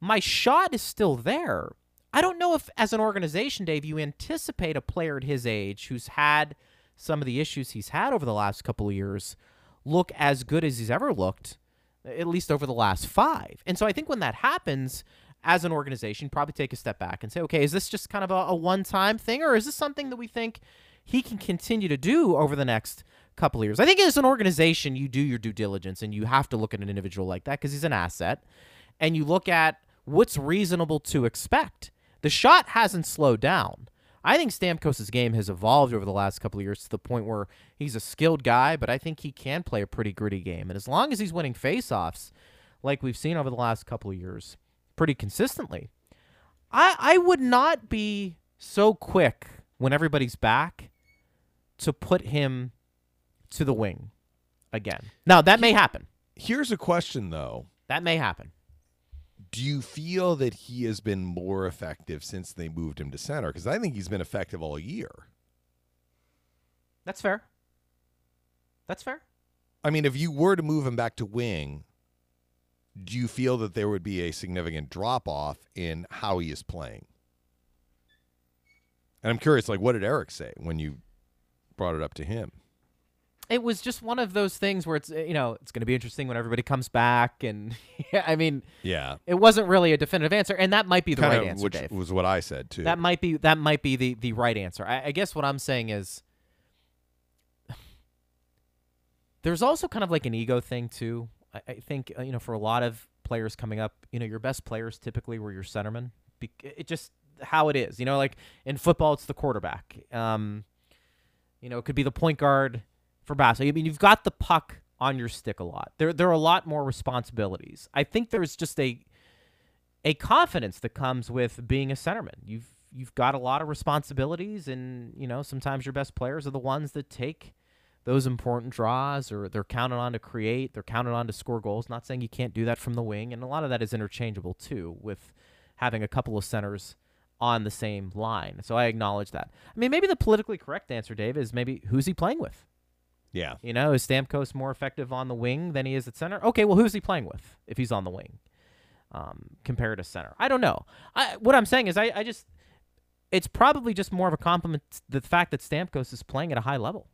My shot is still there." I don't know if, as an organization, Dave, you anticipate a player at his age who's had some of the issues he's had over the last couple of years look as good as he's ever looked, at least over the last five. And so I think when that happens, as an organization, probably take a step back and say, okay, is this just kind of a, a one time thing, or is this something that we think he can continue to do over the next couple of years? I think as an organization, you do your due diligence and you have to look at an individual like that because he's an asset, and you look at what's reasonable to expect. The shot hasn't slowed down. I think Stamkos' game has evolved over the last couple of years to the point where he's a skilled guy, but I think he can play a pretty gritty game. And as long as he's winning faceoffs, like we've seen over the last couple of years, pretty consistently, I I would not be so quick when everybody's back to put him to the wing again. Now that may happen. Here's a question though. That may happen. Do you feel that he has been more effective since they moved him to center? Because I think he's been effective all year. That's fair. That's fair. I mean, if you were to move him back to wing, do you feel that there would be a significant drop off in how he is playing? And I'm curious, like, what did Eric say when you brought it up to him? It was just one of those things where it's uh, you know it's going to be interesting when everybody comes back and I mean Yeah, it wasn't really a definitive answer and that might be the kind right of, answer which Dave. was what I said too. that might be that might be the the right answer. I, I guess what I'm saying is there's also kind of like an ego thing too. I, I think uh, you know for a lot of players coming up you know your best players typically were your centermen. Be- it just how it is you know like in football it's the quarterback. Um you know it could be the point guard for basketball. I mean, you've got the puck on your stick a lot. There, there are a lot more responsibilities. I think there's just a a confidence that comes with being a centerman. You've you've got a lot of responsibilities, and you know sometimes your best players are the ones that take those important draws, or they're counted on to create. They're counted on to score goals. Not saying you can't do that from the wing, and a lot of that is interchangeable too with having a couple of centers on the same line. So I acknowledge that. I mean, maybe the politically correct answer, Dave, is maybe who's he playing with? Yeah. You know, is Stamkos more effective on the wing than he is at center? Okay, well, who's he playing with if he's on the wing um, compared to center? I don't know. I, what I'm saying is, I, I just, it's probably just more of a compliment to the fact that Stamkos is playing at a high level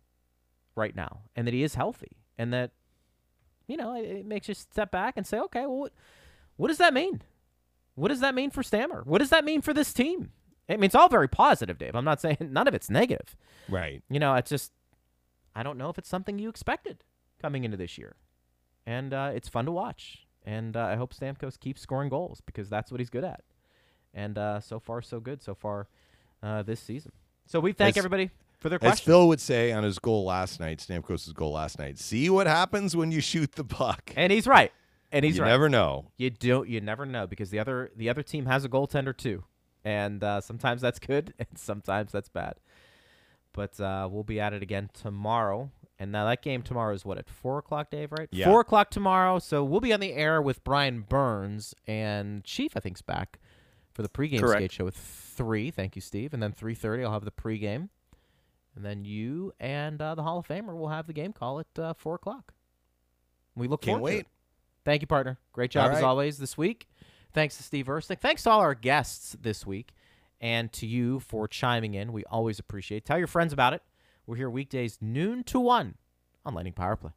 right now and that he is healthy and that, you know, it, it makes you step back and say, okay, well, what, what does that mean? What does that mean for Stammer? What does that mean for this team? I mean, it's all very positive, Dave. I'm not saying none of it's negative. Right. You know, it's just I don't know if it's something you expected coming into this year, and uh, it's fun to watch. And uh, I hope Stamkos keeps scoring goals because that's what he's good at. And uh, so far, so good so far uh, this season. So we thank As- everybody for their As. Phil would say on his goal last night, Stamkos' goal last night, see what happens when you shoot the puck. and he's right. And he's you right. You never know. You don't. You never know because the other the other team has a goaltender too, and uh, sometimes that's good and sometimes that's bad. But uh, we'll be at it again tomorrow, and now that game tomorrow is what at four o'clock, Dave? Right? Yeah. Four o'clock tomorrow. So we'll be on the air with Brian Burns and Chief. I think's back for the pregame Correct. skate show with three. Thank you, Steve. And then three thirty, I'll have the pregame, and then you and uh, the Hall of Famer will have the game call at uh, four o'clock. We look Can't forward to wait. it. Thank you, partner. Great job All as always this week. Thanks to Steve Ersnick. Thanks to all our guests this week and to you for chiming in. We always appreciate it. Tell your friends about it. We're here weekdays noon to 1 on Lightning Power Play.